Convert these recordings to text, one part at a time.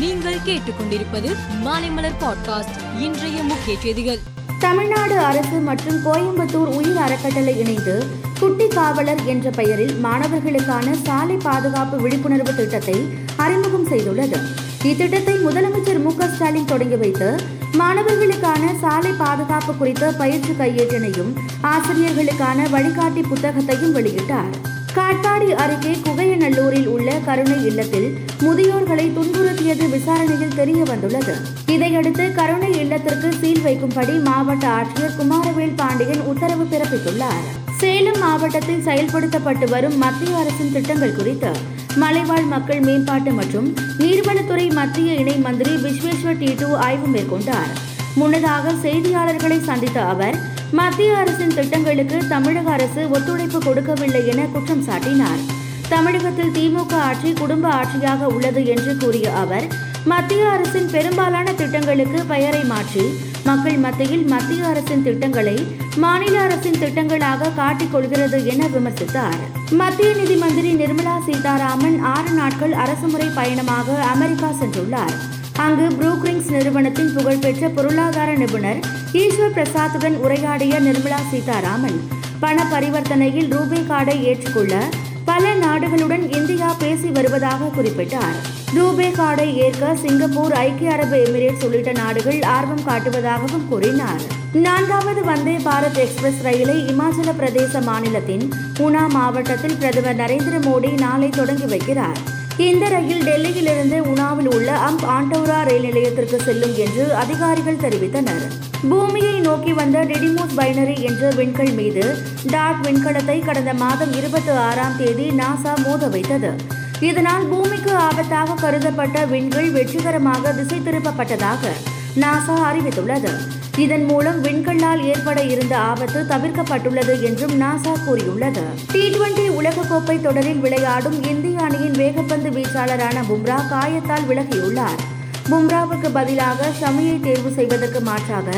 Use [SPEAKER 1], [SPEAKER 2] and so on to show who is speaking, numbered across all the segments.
[SPEAKER 1] நீங்கள் கேட்டுக்கொண்டிருப்பது மாலைமலர் பாட்காஸ்ட் இன்றைய முக்கிய செய்திகள்.
[SPEAKER 2] தமிழ்நாடு அரசு மற்றும் கோயம்புத்தூர் உயிர் அறக்கட்டளை இணைந்து குட்டி காவலர் என்ற பெயரில் மாணவர்களுக்கான சாலை பாதுகாப்பு விழிப்புணர்வு திட்டத்தை அறிமுகம் செய்துள்ளது. இத்திட்டத்தை முதலமைச்சர் மு க ஸ்டாலின் தொடங்கி வைத்து மாணவர்களுக்கான சாலை பாதுகாப்பு குறித்த பயிற்சி கையேட்டினையும் ஆசிரியர்களுக்கான வழிகாட்டி புத்தகத்தையும் வெளியிட்டார். காட்பாடி அருகே குகையநல்லூரில் உள்ள கருணை இல்லத்தில் முதியோர்களை துன்புறுத்தியது விசாரணையில் தெரிய வந்துள்ளது. இதையடுத்து கருணை இல்லத்திற்கு சீல் வைக்கும்படி மாவட்ட ஆட்சியர் குமாரவேல் பாண்டியன் உத்தரவு பிறப்பித்துள்ளார். சேலம் மாவட்டத்தில் செயல்படுத்தப்பட்டு வரும் மத்திய அரசின் திட்டங்கள் குறித்து மலைவாழ் மக்கள் மேம்பாட்டு மற்றும் நீர்வளத்துறை மத்திய இணை மந்திரி விஸ்வேஸ்வர் டீட்டு ஆய்வு மேற்கொண்டார். முன்னதாக செய்தியாளர்களை சந்தித்த அவர் மத்திய அரசின் திட்டங்களுக்கு தமிழக அரசு ஒத்துழைப்பு கொடுக்கவில்லை என குற்றம் சாட்டினார். தமிழகத்தில் திமுக ஆட்சி குடும்ப ஆட்சியாக உள்ளது என்று கூறிய அவர் மத்திய அரசின் பெரும்பாலான திட்டங்களுக்கு பெயரை மாற்றி மக்கள் மத்தியில் மத்திய அரசின் திட்டங்களை மாநில அரசின் திட்டங்களாக காட்டிக் கொள்கிறது என விமர்சித்தார். மத்திய நிதி மந்திரி நிர்மலா சீதாராமன் ஆறு நாட்கள் அரசுமுறை பயணமாக அமெரிக்கா சென்றுள்ளார். அங்கு ப்ரூக்ரிங்ஸ் நிறுவனத்தின் புகழ்பெற்ற பொருளாதார நிபுணர் ஈஸ்வர் பிரசாத்துடன் உரையாடிய நிர்மலா சீதாராமன். பண பரிவர்த்தனையில் ரூபே கார்டை ஏற்றுக்கொள்ள பல நாடுகளுடன் இந்தியா பேசி வருவதாக குறிப்பிட்டார். ரூபே கார்டை ஏற்க சிங்கப்பூர் ஐக்கிய அரபு எமிரேட்ஸ் உள்ளிட்ட நாடுகள் ஆர்வம் காட்டுவதாகவும் கூறினார். நான்காவது வந்தே பாரத் எக்ஸ்பிரஸ் ரயிலை இமாச்சல பிரதேச மாநிலத்தின் உனா மாவட்டத்தில் பிரதமர் நரேந்திர மோடி நாளை தொடங்கி வைக்கிறார். இந்த ரயில் டெல்லியிலிருந்து உனாவில் உள்ள அம்ப் ஆண்டோரா ரயில் நிலையத்திற்கு செல்லும் என்று அதிகாரிகள் தெரிவித்தனர். பூமியை நோக்கி வந்த டிடிமோஸ் பைனரி என்ற விண்கல் மீது டாட் விண்கலத்தை கடந்த மாதம் இருபத்தி ஆறாம் தேதி நாசா மோத வைத்தது. இதனால் பூமிக்கு ஆபத்தாக கருதப்பட்ட விண்கள் வெற்றிகரமாக திசை திருப்பப்பட்டதாக நாசா அறிவித்துள்ளது. இதன் மூலம் விண்கல்லால் ஏற்பட இருந்த ஆபத்து தவிர்க்கப்பட்டுள்ளது என்றும் நாசா கூறியுள்ளது. டி டுவெண்டி உலகக்கோப்பை தொடரில் விளையாடும் இந்திய அணியின் வேகப்பந்து வீச்சாளரான பும்ரா காயத்தால் விலகியுள்ளார். பும்ராவுக்கு பதிலாக ஷமியை தேர்வு செய்வதற்கு மாற்றாக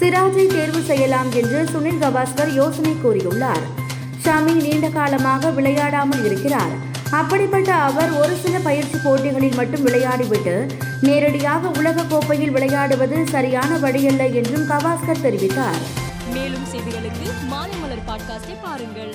[SPEAKER 2] சிராஜை தேர்வு செய்யலாம் என்று சுனில் கவாஸ்கர் யோசனை கூறியுள்ளார். ஷமி நீண்ட காலமாக விளையாடாமல் இருக்கிறார். அப்படிப்பட்ட அவர் ஒரு சில பயிற்சி போட்டிகளில் மட்டும் விளையாடிவிட்டு நேரடியாக உலக கோப்பையில் விளையாடுவது சரியான வழியல்ல என்றும் கவாஸ்கர் தெரிவித்தார்.
[SPEAKER 1] மேலும் செய்திகளுக்கு பாட்காஸ்டை பாருங்கள்.